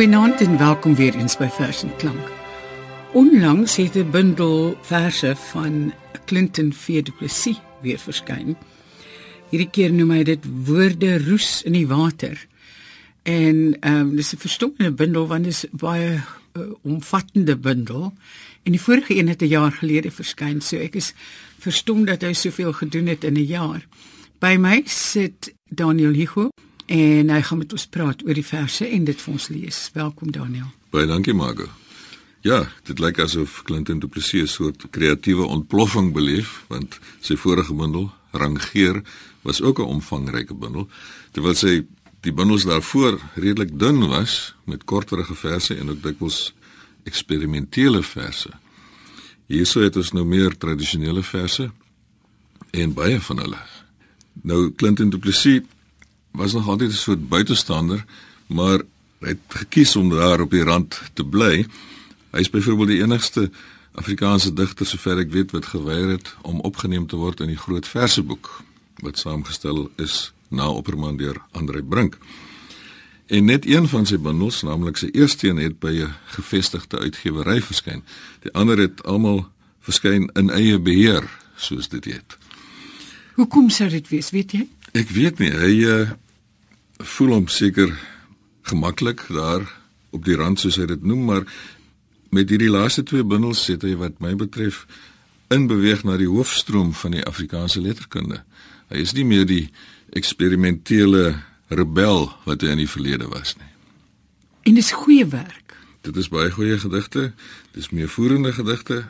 Goeienaand en welkom weer eens by Vers en Klank. Onlangs het 'n bundel verse van Clinton V. Du Plessis weer verskyn. Hierdie keer noem hy dit Woorde roes in die water. En ehm um, dis 'n verstommende bundel want dit is baie uh, omvattende bundel. En die vorige een het 'n jaar gelede verskyn, so ek is verstom dat hy soveel gedoen het in 'n jaar. By my sit Daniel Higo en hy gaan met ons praat oor die verse en dit vir ons lees. Welkom Daniel. Baie dankie Margo. Ja, dit lyk asof Clinton Du Plessis 'n soort kreatiewe ontploffing beleef want sy vorige bundel, Rangeer, was ook 'n omvangryke bundel. Terwyl sy die bundels daarvoor redelik dun was met korterige verse en ook dikwels eksperimentele verse. Hierso het ons nou meer tradisionele verse en baie van hulle. Nou Clinton Du Plessis was nog altyd 'n soort buitestander, maar hy het gekies om daar op die rand te bly. Hy is byvoorbeeld die enigste Afrikaanse digter sover ek weet wat geweier het om opgeneem te word in die groot verseboek wat saamgestel is na Opperman deur Andrei Brink. En net een van sy bundels, naamlik sy eerste een het by 'n gevestigde uitgewery verskyn. Die ander het almal verskyn in eie beheer, soos dit heet. Hoekom sou dit wees, weet jy? Ek weet nie, hy uh, voel hom seker gemaklik daar op die rand soos hy dit noem, maar met hierdie laaste twee bundels het hy wat my betref in beweeg na die hoofstroom van die Afrikaanse letterkunde. Hy is nie meer die eksperimentele rebel wat hy in die verlede was nie. En dis goeie werk. Dit is baie goeie gedigte, dis meevoerende gedigte.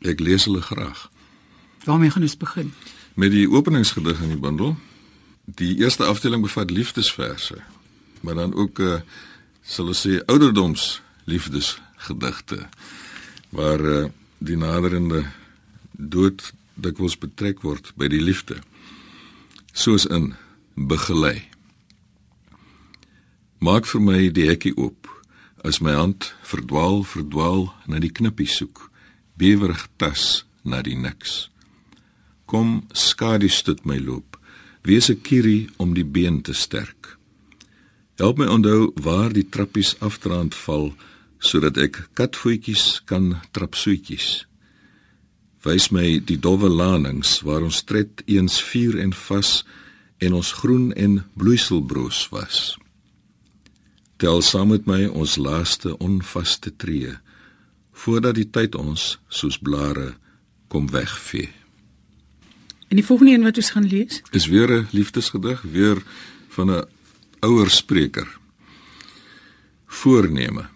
Ek lees hulle graag. Waarmee gaan ons begin? Met die openingsgedig in die bundel. Die eerste afdeling bevat liefdesverse, maar dan ook 'n uh, sal ons sê ouderdoms liefdesgedigte waar uh, die naderende dood dikwels betrek word by die liefde. Soos in begelei. Maak vir my die hekkie oop as my hand verdwaal verdwaal na die knippie soek, bewerig tas na die niks. Kom skadu stut my loop, wees 'n kierie om die been te sterk. Help my onthou waar die trappies afdraand val sodat ek katvoetjies kan trapsoetjies. Wys my die dowwe lanings waar ons tred eens vuur en vas en ons groen en bloeiselbroos was. Tel saam met my ons laaste onvaste tree voordat die tyd ons soos blare kom wegvee. En die volgende een wat ons gaan lees, is weer 'n liefdesgedig, weer van 'n ouer spreker. Voorneme.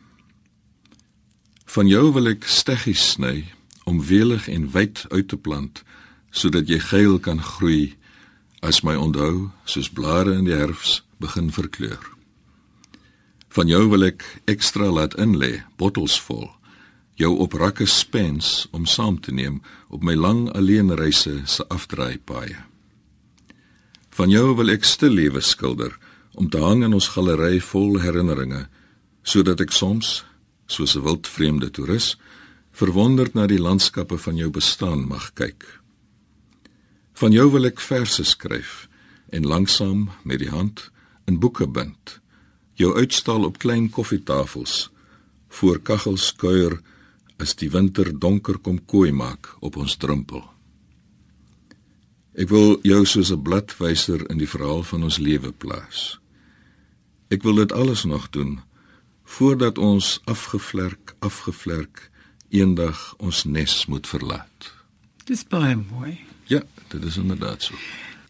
Van jou wil ek steggies sny om welig en wyd uit te plant sodat jy geil kan groei as my onthou soos blare in die herfs begin verkleur. Van jou wil ek ekstra laat inlê, bottels vol, jou op rakke spens om saam te neem op my lang alleenreise se afdraai paaie. Van jou wil ek stil lewe skilder om te hang in ons galery vol herinneringe sodat ek soms soos 'n wildvreemde toerist verwonderd na die landskappe van jou bestaan mag kyk. Van jou wil ek verse skryf en langsam met die hand in boeke bind. Jou uitstal op klein koffietafels voor kaggels kuier as die winter donker kom kooi maak op ons drempel. Ek wil jou soos 'n bladwyser in die verhaal van ons lewe plaas. Ek wil dit alles nog doen voordat ons afgevlerk afgevlerk eendag ons nes moet verlaat. Dis baie mooi. Ja, dit is inderdaad so.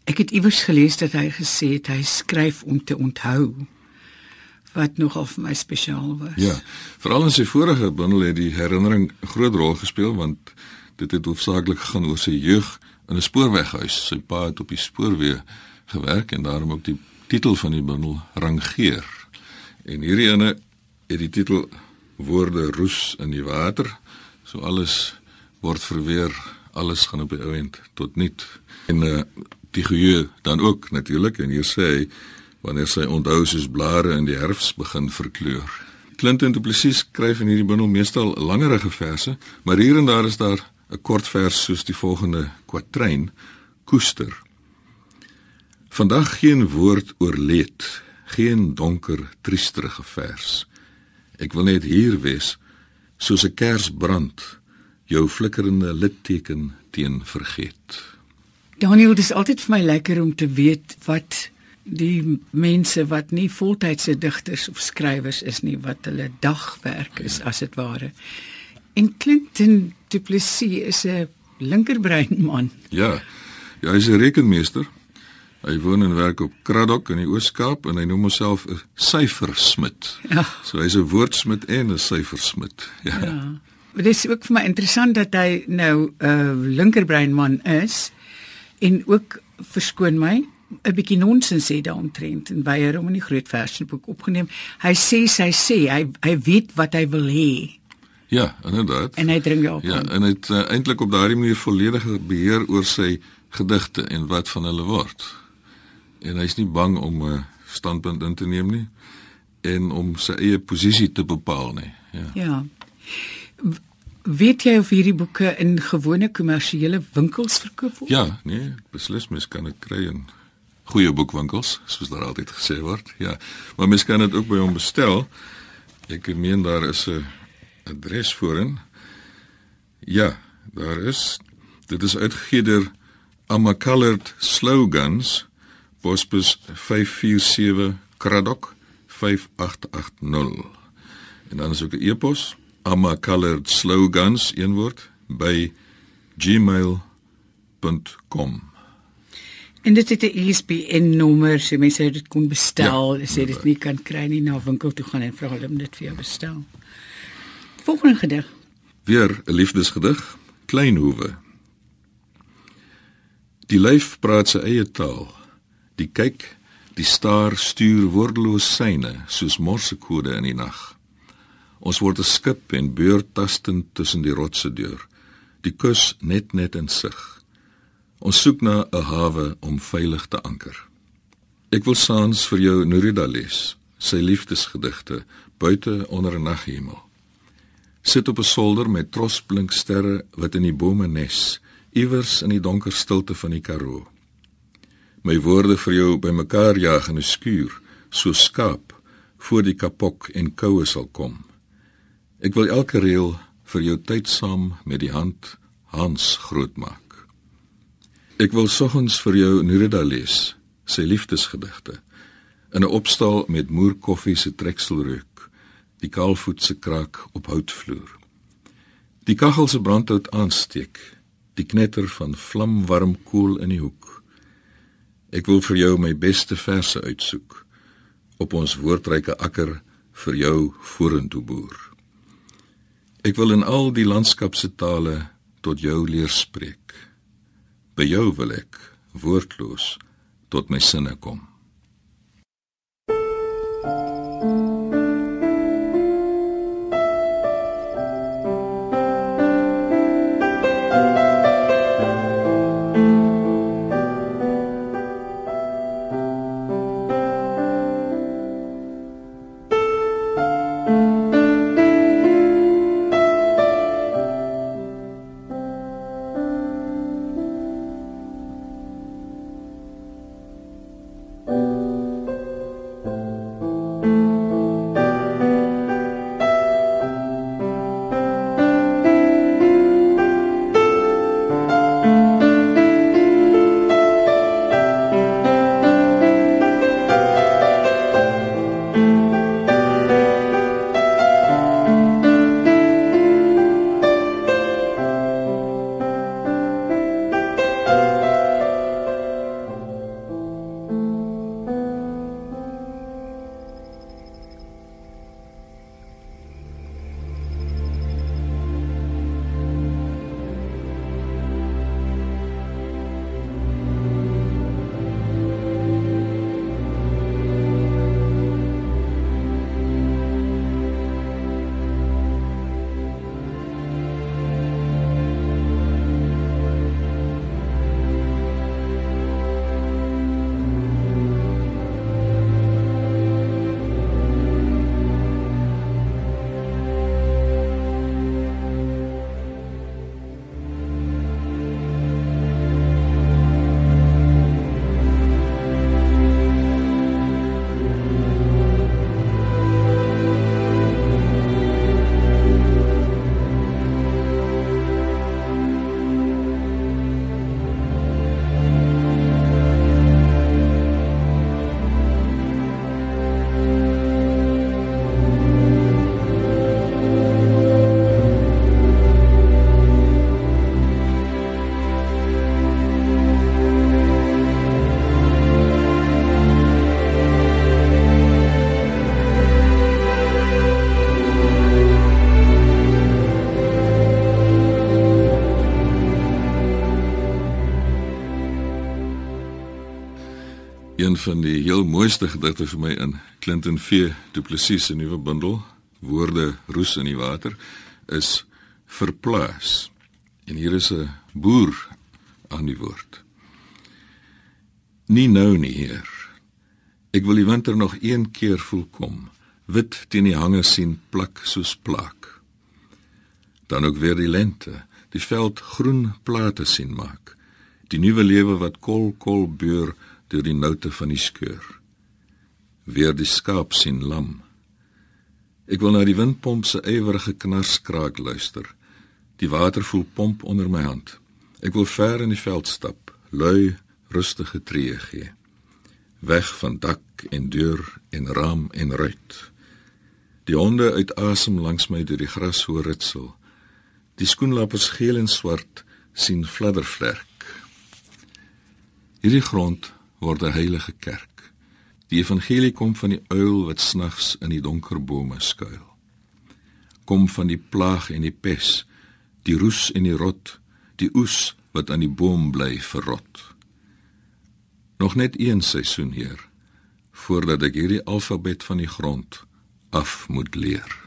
Ek het iewers gelees dat hy gesê het hy skryf om te onthou wat nogal vir my spesiaal was. Ja, veral in sy vorige bundel het die herinnering 'n groot rol gespeel want dit het hoofsaaklik gegaan oor sy jeug in 'n spoorweghuis. Sy pa het op die spoorweë gewerk en daarom ook die titel van die bundel Rangeer. En hierdie ene het die titel Woorde roes in die water. So alles word verweer alles gaan op die ou end tot nut. En uh, die geheue dan ook natuurlik en hier sê hy wanneer sy onthou soos blare in die herfs begin verkleur. Clinton Du Plessis skryf in hierdie bundel meestal langerige verse, maar hier en daar is daar 'n kort vers soos die volgende kwatryn: Koester. Vandag geen woord oor leed, geen donker, triesterige vers. Ek wil net hier wees soos 'n kers brand, jou flikkerende litteken teen vergeet. Daniel, dit is altyd vir my lekker om te weet wat die mense wat nie voltydse digters of skrywers is nie wat hulle dagwerk is as dit ware. En Clinton Du Plessis is 'n linkerbrein man. Ja. Ja, hy is 'n rekenmeester. Hy woon en werk op Kraddock in die Oos-Kaap en hy noem homself 'n syfersmid. Ja. So hy's 'n woordsmid en 'n syfersmid. Ja. ja. Dit is ook vir my interessant dat hy nou 'n uh, linkerbrein man is en ook verskoon my 'n bietjie nonsens sê daaromtrent en weier om in die groot versieboek opgeneem. Hy sê sy sê hy hy weet wat hy wil hê. Ja, inderdaad. En hy dring jou op. Ja, en hy het uh, eintlik op daardie manier volledige beheer oor sy gedigte en wat van hulle word. En hy's nie bang om 'n uh, standpunt in te neem nie en om sy eie posisie te bepaal nie. Ja. Ja. Weet jy of hierdie boeke in gewone kommersiële winkels verkoop word? Ja, nee, beslis mens kan dit kry in goeie boekwinkels, soos daar altyd gesê word. Ja. Maar mens kan dit ook by hom bestel. Ek meen daar is 'n adres voorin. Ja, daar is. Dit is uitgegee deur Amacolored Slogans, Posbus 547 Kraddock 5880. En dan is ook 'n e-pos Amacolored Slogans een woord by gmail.com. En dit het 'n ISBN nommer, so mense dit kon bestel, ja, sê dit nie kan kry nie na winkel toe gaan en vra hulle om dit vir jou bestel. Volgende gedig. Weer 'n liefdesgedig, Kleinhoewe. Die lyf praat sy eie taal. Die kyk, die staar stuur woordeloos syne soos morsekode in die nag. Ons word 'n skip en beur tastend tussen die rotse deur. Die kus net net in sig. Ons soek na 'n hawe om veilig te anker. Ek wil saans vir jou Nurida lees, sy liefdesgedigte buite onder 'n naghemel sit op 'n solder met trosblink sterre wat in die bome nes, iewers in die donker stilte van die Karoo. My woorde vir jou bymekaar jaag in 'n skuur, so skaap voor die kapok en koue sal kom. Ek wil elke reël vir jou tydsaam met die hand Hans groot maak. Ek wil soggens vir jou Nurida lees, sy liefdesgedigte in 'n opstal met moerkoffie se trekselreuk die kaalvoet se krak op houtvloer. Die kaggel se brandhout aansteek, die knetter van vlamwarm koel in die hoek. Ek wil vir jou my beste verse uitsoek op ons woordryke akker vir jou vorentoe boer. Ek wil in al die landskap se tale tot jou leer spreek. By jou wil ek woordloos tot my sinne kom. Een van die heel mooiste gedigte vir my in Clinton V Du Plessis se nuwe bundel, Woorde roes in die water, is verplaas. En hier is 'n boer aan die woord. Nie nou nie, Heer. Ek wil die winter nog een keer voel kom, wit teen die hange sien plak soos plak. Dan ook weer die lente, die veld groen plate sien maak. Die nuwe lewe wat kol kol beur deur die noute van die skeur. Weer die skaap sien lam. Ek wil na die windpomp se ywerige knarskraak luister. Die water voel pomp onder my hand. Ek wil ver in die veld stap, lui, rustige tree gee. Weg van dak en deur en raam en ruit. Die honde uit asem langs my deur die gras hoor ritsel. Die skoenlappers geel en swart sien fladdervlerk. Hierdie grond word 'n heilige kerk. Die evangelie kom van die uil wat snags in die donker bome skuil. Kom van die plaag en die pes, die roes en die rot, die oes wat aan die boom bly verrot. Nog net een seisoen hier voordat ek hierdie alfabet van die grond af moet leer.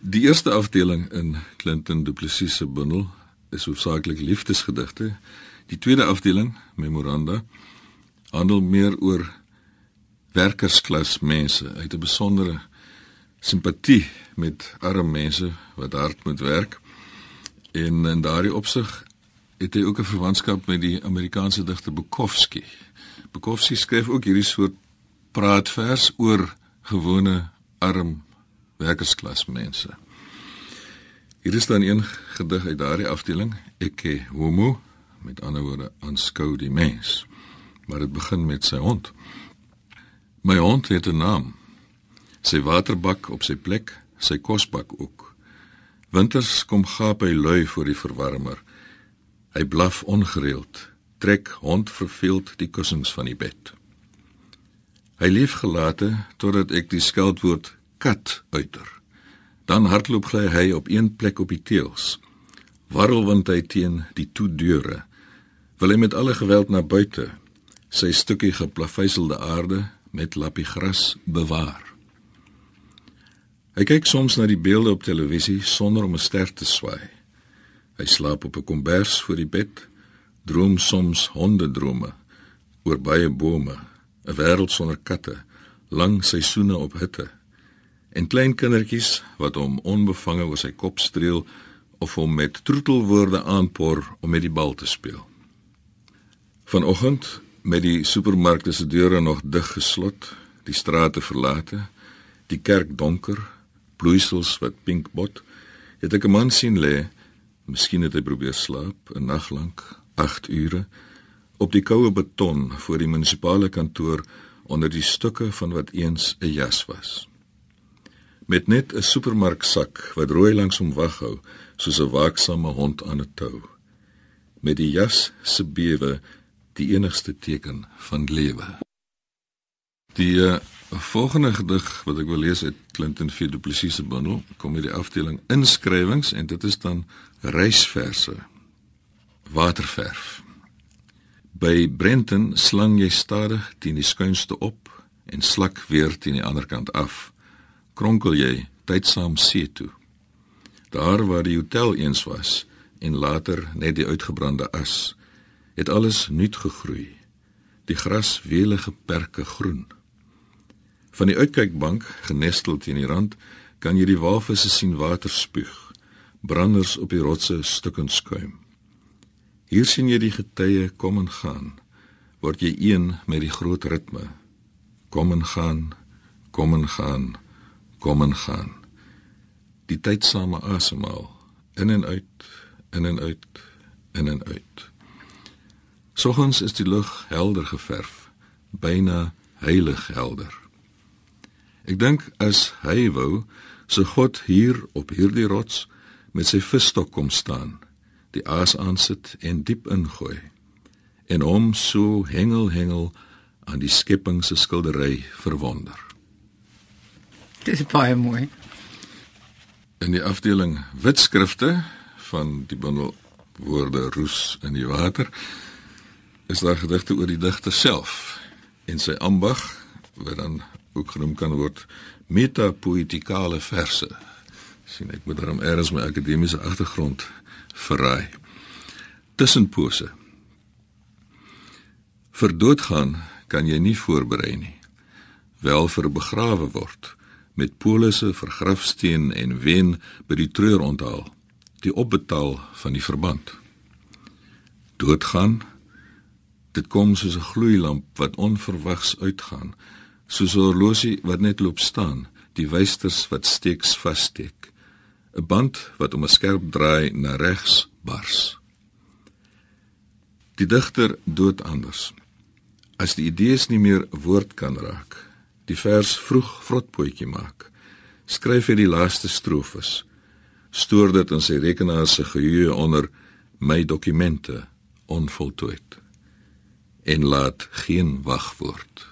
Die eerste afdeling in Clinton Du Plessis se bundel is hoofsaaklik liefdesgedigte. Die tweede afdeling, memoranda, handel meer oor werkersklas mense uit 'n besondere simpatie met arme mense wat hard moet werk. En in daardie opsig het hy ook 'n verwantskap met die Amerikaanse digter Bukowski. Bukowski skryf ook hierdie soort praatvers oor gewone arm werkersklas mense. Hier is dan een gedig uit daardie afdeling, Ecce Homo, met ander woorde aanskou die mens maar dit begin met sy hond. My hond het 'n naam. Sy waterbak op sy plek, sy kosbak ook. Winters kom gaap hy lui voor die verwarmer. Hy blaf ongereeld, trek hond verveeld die kussings van die bed. Hy lief gelate totdat ek die skeldwoord kat uiter. Dan hardloop hy op een plek op die teels. Warrelwind hy teen die toe deure. Wil hy met alle geweld na buite sy stukkie geplaveiselde aarde met lappie gras bewaar. Hy kyk soms na die beelde op televisie sonder om 'n ster te swaai. Hy slaap op 'n kombers voor die bed, droom soms hondedrome oor baie bome, 'n wêreld sonder katte, lang seisoene op hitte en klein kindertjies wat hom onbevange oor sy kop streel of hom met troetelwoorde aanpor om met die bal te speel. Vanoggend met die supermarkte se deure nog dig geslot, die strate verlate, die kerk donker, bloeisels wat pink bot, het ek 'n man sien lê, miskien het hy probeer slaap 'n nag lank, 8 ure, op die koue beton voor die munisipale kantoor onder die stukke van wat eens 'n jas was. Met net 'n supermarksak wat rooi langs hom waghou, soos 'n waaksame hond aan 'n tou. Met die jas se bewe die enigste teken van lewe. Die uh, volgende gedig wat ek wil lees uit Clinton V Du Plessis se bundel, kom hier die afdeling inskrywings en dit is dan reisverse. Waterverf. By Brenton slang jy stadig teen die skuinste op en slak weer teen die ander kant af. Kronkel jy tydsaam see toe. Daar waar die hotel eens was en later net die uitgebrande as het alles nuut gegroei. Die gras welige perke groen. Van die uitkykbank, genestel teen die rand, kan jy die walvisse sien water spuug. Branders op die rotse stukkend skuim. Hier sien jy die getye kom en gaan. Word jy een met die groot ritme. Kom en gaan, kom en gaan, kom en gaan. Die tydsame asemhaal in en uit, in en uit, in en uit. Soggens is die lug helder geverf, byna heilig helder. Ek dink as hy wou, so God hier op hierdie rots met sy visstok kom staan, die aas aansit en diep ingooi en hom so hengel hengel aan die skepping se skildery verwonder. Dis baie mooi. In die afdeling witskrifte van die bundel woorde roes in die water is daar gedigte oor die digter self. En sy ambag wat dan ook genoem kan word metapoetikale verse. sien ek moet daarom eers my akademiese agtergrond verraai. Tussenpose. Vir doodgaan kan jy nie voorberei nie. Wel vir begrawe word met polisse vir grafsteen en wen by die treur onthaal, die opbetaal van die verband. Doodgaan dit kom soos 'n gloeilamp wat onverwags uitgaan, soos 'n horlosie wat net loop staan, die wysters wat steeks vassteek. 'n Band wat om 'n skerp draai na regs bars. Die digter dood anders. As die idees nie meer woord kan raak, die vers vroeg vrotpotjie maak, skryf hy die laaste strofes. Stoor dit in sy rekenaar se geheue onder my dokumente onvoltooid en laat geen wagwoord.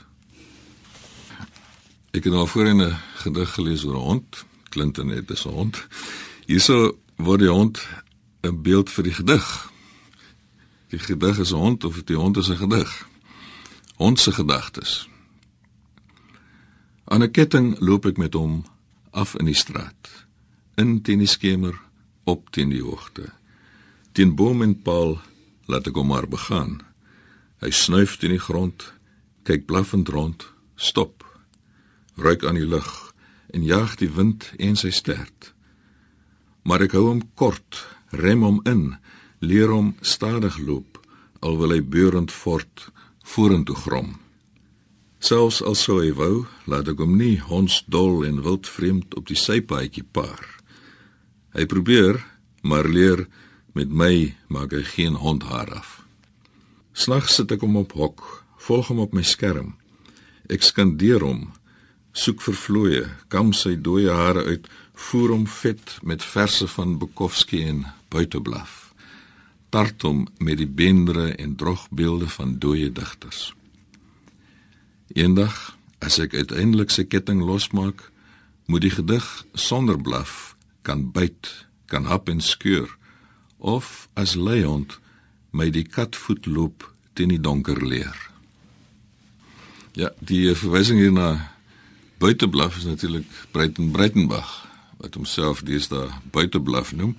Ek het nou voorheen 'n gedig gelees oor 'n hond, Clinton het 'n hond. Hierso word die hond 'n beeld vir die gedig. Die gedig is 'n hond of die hond is 'n gedig. Hond se gedagtes. Aan 'n ketting loop ek met hom af in die straat. In teen die skemer, op teen die hoogte. Teen boom en paal laat ek hom maar begaan. Hy snuif teen die grond, kyk blaffend rond, stop. Ruik aan die lug en jaag die wind en sy stert. Maar ek hou hom kort, rem hom in, leer hom stadig loop, al wil hy beurend voort vorentoe grom. Selfs al sou hy wou, laat ek hom nie hondsdol en wildvreemd op die sypaadjie paar. Hy probeer, maar leer met my maak hy geen hondhaar af. Snags sit ek hom op hok, volg hom op my skerm. Ek skandeer hom, soek vir vlooie, kam sy dooie hare uit, voer hom vet met verse van Bukowski en buiteblaf. Tart hom met die bendre en drogbeelde van dooie digters. Eendag, as ek uiteindelik sy ketting losmaak, moet die gedig sonder blaf kan byt, kan hap en skeur of as leihond my die katvoet loop teen die donker leer. Ja, die verwysing hier na buiteblaf is natuurlik Breiten Breitenbach wat homself deesdae buiteblaf noem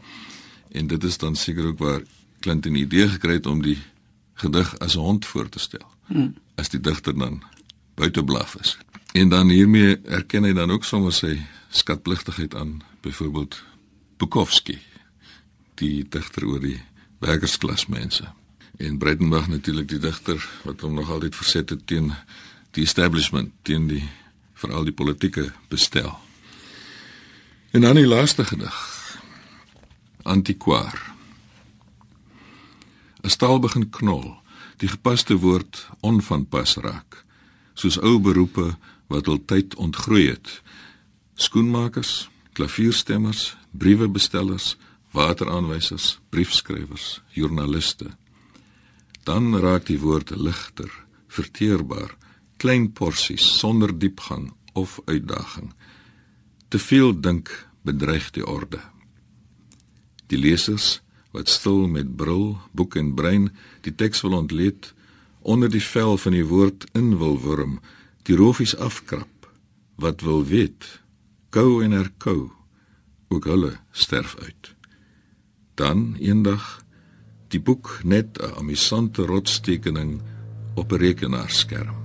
en dit is dan seker ook waar Clint 'n idee gekry het om die gedig as 'n hond voor te stel. Hmm. As die digter dan buite blaf is. En dan hiermee erken hy dan ook sommer sy skatpligtigheid aan byvoorbeeld Bukowski, die digter oor die werkersklas mense. En Breitenberg natuurlik die digter wat hom nog altyd verset het teen die establishment, teen die veral die politieke bestel. En dan die laaste gedig. Antiquaar. As taal begin knol, die gepaste woord onvanpas raak soos ou beroepe wat hul tyd ontgroei het. Skoenmakers, klavierstemmers, briewebestellers, wateraanwysers, briefskrywers, joernaliste. Dan raak die woord ligter, verteerbaar, klein porsies sonder diepgang of uitdaging. Te veel dink bedreig die orde. Die lesers wat stil met bril, boek en brein die teks wil ontleed, onder die vel van die woord in wil wurm, die rofies afkrap, wat wil weet, kou en herkou, ook hulle sterf uit. Dan eendag die boek net 'n amusante rotstekening op 'n rekenaarskerm.